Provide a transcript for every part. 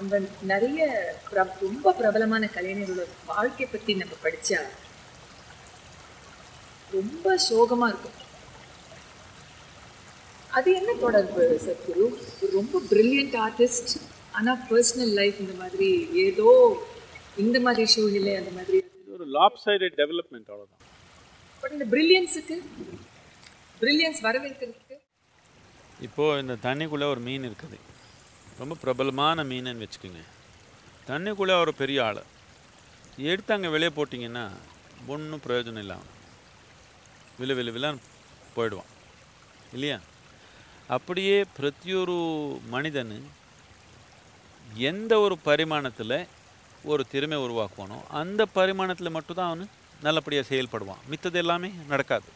நம்ம நிறைய பிர- ரொம்ப பிரபலமான கலைஞர்களோட வாழ்க்கை பத்தி நம்ம படிச்சா ரொம்ப சோகமா இருக்கும். அது என்ன தொடர்பு சத்குரு ரொம்ப பிரில்லியன்ட் ஆர்டிஸ்ட் ஆனா பர்சனல் லைஃப் இந்த மாதிரி ஏதோ இந்த மாதிரி சூழ்நிலை அந்த மாதிரி இது ஒரு லாப் சைடட் டெவலப்மெண்ட் அவ்வளோதான் பட் இந்த பிரில்லியன்ஸுக்கு பிரில்லியன்ஸ் வரவேற்கிறதுக்கு இப்போது இந்த தண்ணிக்குள்ளே ஒரு மீன் இருக்குது. ரொம்ப பிரபலமான மீனுன்னு வச்சுக்கோங்க. தண்ணிக்குள்ளே ஒரு பெரிய ஆள். எடுத்து அங்கே வெளியே போட்டிங்கன்னா ஒன்றும் பிரயோஜனம் இல்லை அவன் வில வில போயிடுவான். இல்லையா? அப்படியே பிரத்தியொரு மனிதன் எந்த ஒரு பரிமாணத்தில் ஒரு திறமை உருவாக்குவானோ அந்த பரிமாணத்தில் மட்டும்தான் அவன் நல்லபடியாக செயல்படுவான். மித்தது எல்லாமே நடக்காது.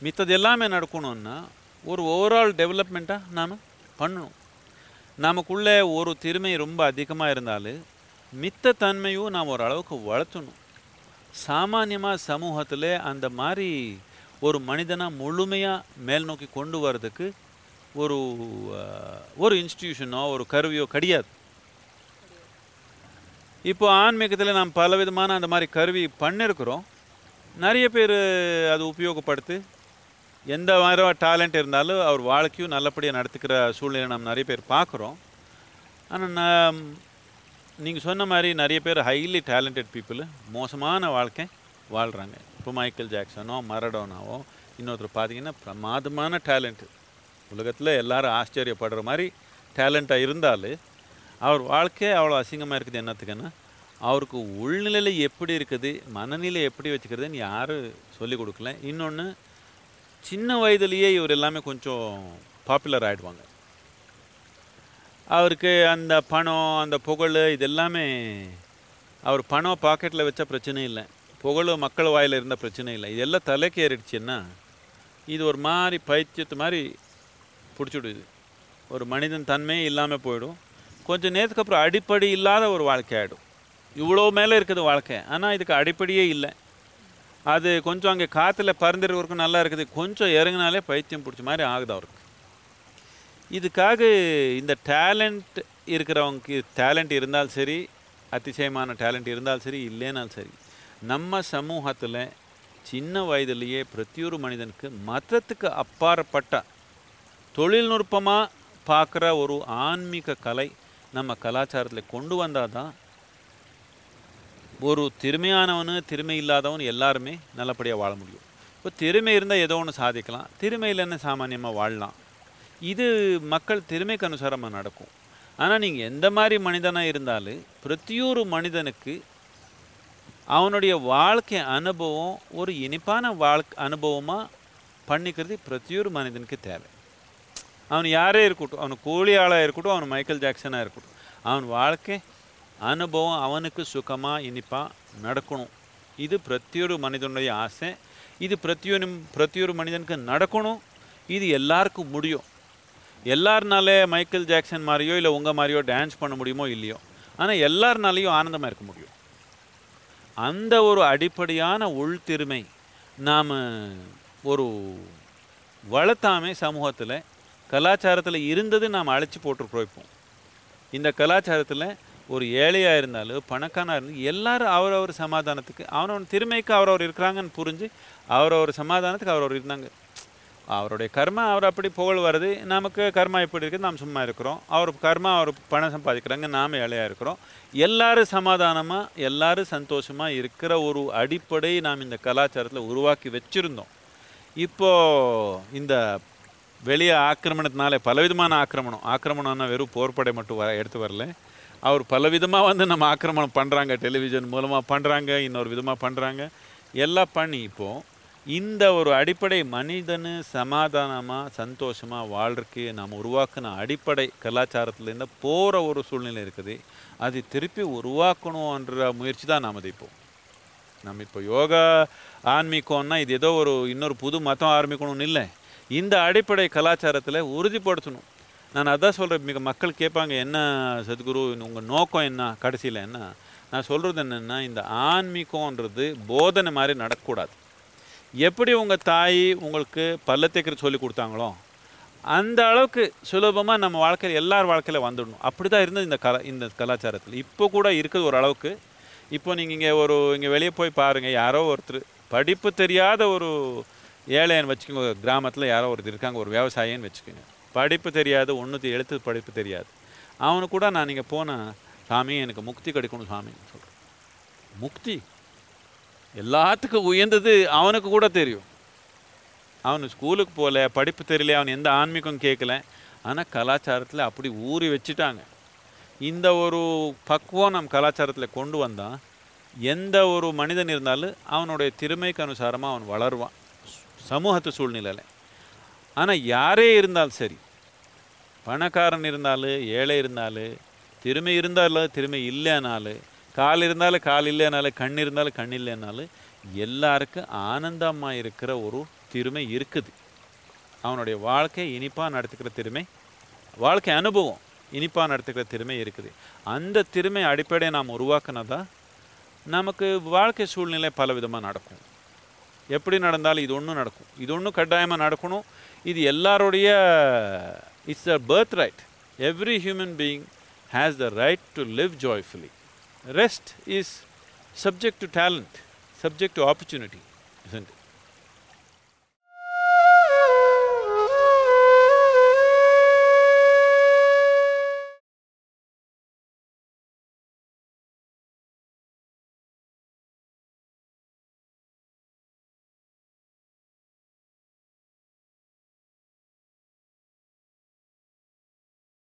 மித்தது எல்லாமே நடக்கணும்னா ஒரு ஓவரால் டெவலப்மெண்ட்டாக நாம் பண்ணணும். நமக்குள்ளே ஒரு திறமை ரொம்ப அதிகமாக இருந்தாலும் மித்த தன்மையும் நாம் ஓரளவுக்கு வளர்த்தணும். சாமானியமாக சமூகத்தில் அந்த மாதிரி ஒரு மனிதனை முழுமையாக மேல் நோக்கி கொண்டு வர்றதுக்கு ஒரு ஒரு இன்ஸ்டிடியூஷனோ ஒரு கருவியோ கிடையாது. இப்போ ஆன்மீகத்தில் நாம் பலவிதமான அந்த மாதிரி கருவி பண்ணியிருக்கிறோம் நிறைய பேர் அது உபயோகப்படுத்து எந்த மாதிரி டேலண்ட் இருந்தாலும் அவர் வாழ்க்கையும் நல்லபடியாக நடத்துக்கிற சூழ்நிலை நம்ம நிறைய பேர் பார்க்குறோம். ஆனால் நான் நீங்கள் சொன்ன மாதிரி நிறைய பேர் ஹைலி டேலண்டட் பீப்புள் மோசமான வாழ்க்கை வாழ்கிறாங்க இப்போ மைக்கேல் ஜாக்சனோ மரடோனாவோ இன்னொருத்தர் பார்த்தீங்கன்னா பிரமாதமான டேலண்ட்டு உலகத்தில் எல்லாரும் ஆச்சரியப்படுற மாதிரி டேலண்ட்டாக இருந்தாலும் அவர் வாழ்க்கை அவ்வளோ அசிங்கமாக இருக்குது என்னத்துக்குன்னா அவருக்கு உள்நிலையில் எப்படி இருக்குது மனநிலை எப்படி வச்சுக்கிறதுன்னு யாரும் சொல்லிக் கொடுக்கல. இன்னொன்று சின்ன வயதுலேயே இவர் எல்லாமே கொஞ்சம் பாப்புலர் ஆகிடுவாங்க அவருக்கு அந்த பணம் அந்த புகழ் இது எல்லாமே அவர் பணம் பாக்கெட்டில் வச்ச பிரச்சனை இல்லை. புகழும் மக்கள் வாயில் இருந்த பிரச்சனை இல்லை. இதெல்லாம் தலைக்கு ஏறிடுச்சுன்னா இது ஒரு மாதிரி பைத்தியத்து மாதிரி பிடிச்சிடுது. ஒரு மனிதன் தன்மையே இல்லாமல் போயிடும். கொஞ்சம் நேரத்துக்கு அப்புறம் அடிப்படை இல்லாத ஒரு வாழ்க்கை ஆகிடும் இவ்வளோ மேலே இருக்குது வாழ்க்கை. ஆனால் இதுக்கு அடிப்படையே இல்லை. அது கொஞ்சம் அங்கே காற்றுல பறந்துருக்கிறதுக்கும் நல்லா இருக்குது. கொஞ்சம் இறங்கினாலே பைத்தியம் பிடிச்ச மாதிரி ஆகுது அவருக்கு. இதுக்காக இந்த டேலண்ட் இருக்கிறவங்களுக்கு டேலண்ட் இருந்தாலும் சரி அதிசயமான டேலண்ட் இருந்தாலும் சரி இல்லைனாலும் சரி நம்ம சமூகத்தில் சின்ன வயதிலேயே பிரத்தியொரு மனிதனுக்கு மதத்துக்கு அப்பாற்பட்ட தொழில்நுட்பமாக பார்க்குற ஒரு ஆன்மீக கலை நம்ம கலாச்சாரத்தில் கொண்டு வந்தால் தான் ஒரு திறமையானவனு திறமை இல்லாதவன் எல்லாருமே நல்லபடியாக வாழ முடியும். இப்போ திறமை இருந்தால் ஏதோ ஒன்று சாதிக்கலாம். திறமை இல்லைன்னு சாமானியமாக வாழலாம். இது மக்கள் திறமைக்கு அனுசாரமாக நடக்கும். ஆனால் நீங்கள் எந்த மாதிரி மனிதனாக இருந்தாலும் பிரத்தியொரு மனிதனுக்கு அவனுடைய வாழ்க்கை அனுபவம் ஒரு இனிப்பான வாழ்க்கை அனுபவமாக பண்ணிக்கிறது பிரத்தியொரு மனிதனுக்கு தேவை. அவன் யாரே இருக்கட்டும் அவன் கோழியாளாக ஆளாக இருக்கட்டும் அவன் மைக்கேல் ஜாக்சனாக இருக்கட்டும் அவன் வாழ்க்கை அனுபவம் அவனுக்கு சுகமாக இனிப்பாக நடக்கணும். இது பிரத்தியொரு மனிதனுடைய ஆசை. இது பிரத்தியொரு பிரத்தியொரு மனிதனுக்கு நடக்கணும். இது எல்லாருக்கும் முடியும். எல்லாருனாலே மைக்கேல் ஜாக்சன் மாதிரியோ இல்லை உங்கள் மாதிரியோ டான்ஸ் பண்ண முடியுமோ இல்லையோ. ஆனால் எல்லாருனாலையும் ஆனந்தமாக இருக்க முடியும். அந்த ஒரு அடிப்படையான உள்திறமை நாம் ஒரு வளர்த்தாமே சமூகத்தில் கலாச்சாரத்தில் இருந்தது நாம் அழைச்சி போட்டுருக்குறோம் இப்போ. இந்த கலாச்சாரத்தில் ஒரு ஏழையாக இருந்தாலும் பணக்காரனாக இருந்தாலும் எல்லாரும் அவரவர் சமாதானத்துக்கு அவனவன் திறமைக்கு அவரவர் இருக்கிறாங்கன்னு புரிஞ்சு அவரவர் சமாதானத்துக்கு அவரவர் இருந்தாங்க. அவருடைய கர்மா அவர் அப்படி புகழ் வருது நமக்கு கர்மா எப்படி இருக்குது நாம் சும்மா இருக்கிறோம். அவர் கர்மா அவர் பணம் சம்பாதிக்கிறாங்க நாம் ஏழையாக இருக்கிறோம். எல்லாரும் சமாதானமாக எல்லாரும் சந்தோஷமாக இருக்கிற ஒரு அடிப்படை நாம் இந்த கலாச்சாரத்தில் உருவாக்கி வச்சுருந்தோம். இப்போது இந்த வெளியே ஆக்கிரமணத்தினாலே பலவிதமான ஆக்கிரமணம். ஆக்கிரமணம்னா வெறும் போர்ப்படை மட்டும் வர எடுத்து வரல. அவர் பல விதமாக வந்து நம்ம ஆக்கிரமணம் பண்ணுறாங்க டெலிவிஷன் மூலமாக பண்ணுறாங்க இன்னொரு விதமாக பண்ணுறாங்க எல்லாம் பண்ணி இப்போது இந்த ஒரு அடிப்படை மனிதன் சமாதானமாக சந்தோஷமாக வாழ்றதுக்கு நாம் உருவாக்கின அடிப்படை கலாச்சாரத்துலேருந்து போகிற ஒரு சூழ்நிலை இருக்குது. அது திருப்பி உருவாக்கணுன்ற முயற்சி தான் நாம் இப்போ. நம்ம இப்போ யோகா ஆன்மீகம்னா இது ஏதோ ஒரு இன்னொரு புது மதம் ஆரம்பிக்கணும்னு இல்லை. இந்த அடிப்படை கலாச்சாரத்தில் உறுதிப்படுத்தணும். நான் அதான் சொல்கிறேன் மிக மக்கள் கேட்பாங்க என்ன சத்குரு உங்கள் நோக்கம் என்ன? கடைசியில் என்ன? நான் சொல்கிறது என்னென்னா இந்த ஆன்மீகம்ன்றது போதனை மாதிரி நடக்கக்கூடாது. எப்படி உங்கள் தாய் உங்களுக்கு பல்ல சொல்லி கொடுத்தாங்களோ அந்த அளவுக்கு சுலபமாக நம்ம வாழ்க்கையில் எல்லார் வாழ்க்கையில் வந்துடணும். அப்படி தான் இருந்தது இந்த கலா இந்த கலாச்சாரத்தில். இப்போ கூட இருக்குது ஒரு அளவுக்கு. இப்போ நீங்கள் இங்கே ஒரு இங்கே வெளியே போய் பாருங்கள் யாரோ ஒருத்தர் படிப்பு தெரியாத ஒரு ஏழைன்னு வச்சுக்கோங்க கிராமத்தில் யாரோ ஒருத்தர் இருக்காங்க ஒரு விவசாயின்னு வச்சுக்கோங்க. படிப்பு தெரியாது ஒன்று எழுத்து படிப்பு தெரியாது. அவனு கூட நான் நீங்கள் போனேன் சாமி எனக்கு முக்தி கிடைக்கணும் சாமின்னு சொல்கிறேன் முக்தி? எல்லாத்துக்கும் உயர்ந்தது அவனுக்கு கூட தெரியும். அவனு ஸ்கூலுக்கு போகல படிப்பு தெரியல அவன் எந்த ஆன்மீகம் கேட்கல ஆனால் கலாச்சாரத்தில் அப்படி ஊறி வச்சுட்டாங்க. இந்த ஒரு பக்குவம் நம் கலாச்சாரத்தில் கொண்டு வந்தால் எந்த ஒரு மனிதன் இருந்தாலும் அவனுடைய திறமைக்கு அனுசாரமாக அவன் வளருவான். சமூகத்து சூழ்நிலையில். ஆனால் யாரே இருந்தாலும் சரி பணக்காரன் இருந்தாலும் ஏழை இருந்தாலும் திறமை இருந்தாலும் திறமை இல்லைனாலும் கால் இருந்தாலும் கால் இல்லைனாலும் கண் இருந்தாலும் கண் இல்லைனாலும் எல்லாருக்கும் ஆனந்தமாக இருக்கிற ஒரு திறமை இருக்குது. அவனுடைய வாழ்க்கை இனிப்பாக நடத்துக்கிற திறமை வாழ்க்கை அனுபவம் இனிப்பாக நடத்துக்கிற திறமை இருக்குது. அந்த திறமை அடிப்படையை நாம் உருவாக்குனதா நமக்கு வாழ்க்கை சூழ்நிலை பல விதமாக நடக்கும். எப்படி நடந்தாலும் இது ஒன்றும் நடக்கும். இது ஒன்றும் கட்டாயமாக நடக்கணும். இது எல்லாருடைய it's a birth right every human being has the right to live joyfully rest is subject to talent subject to opportunity isn't it?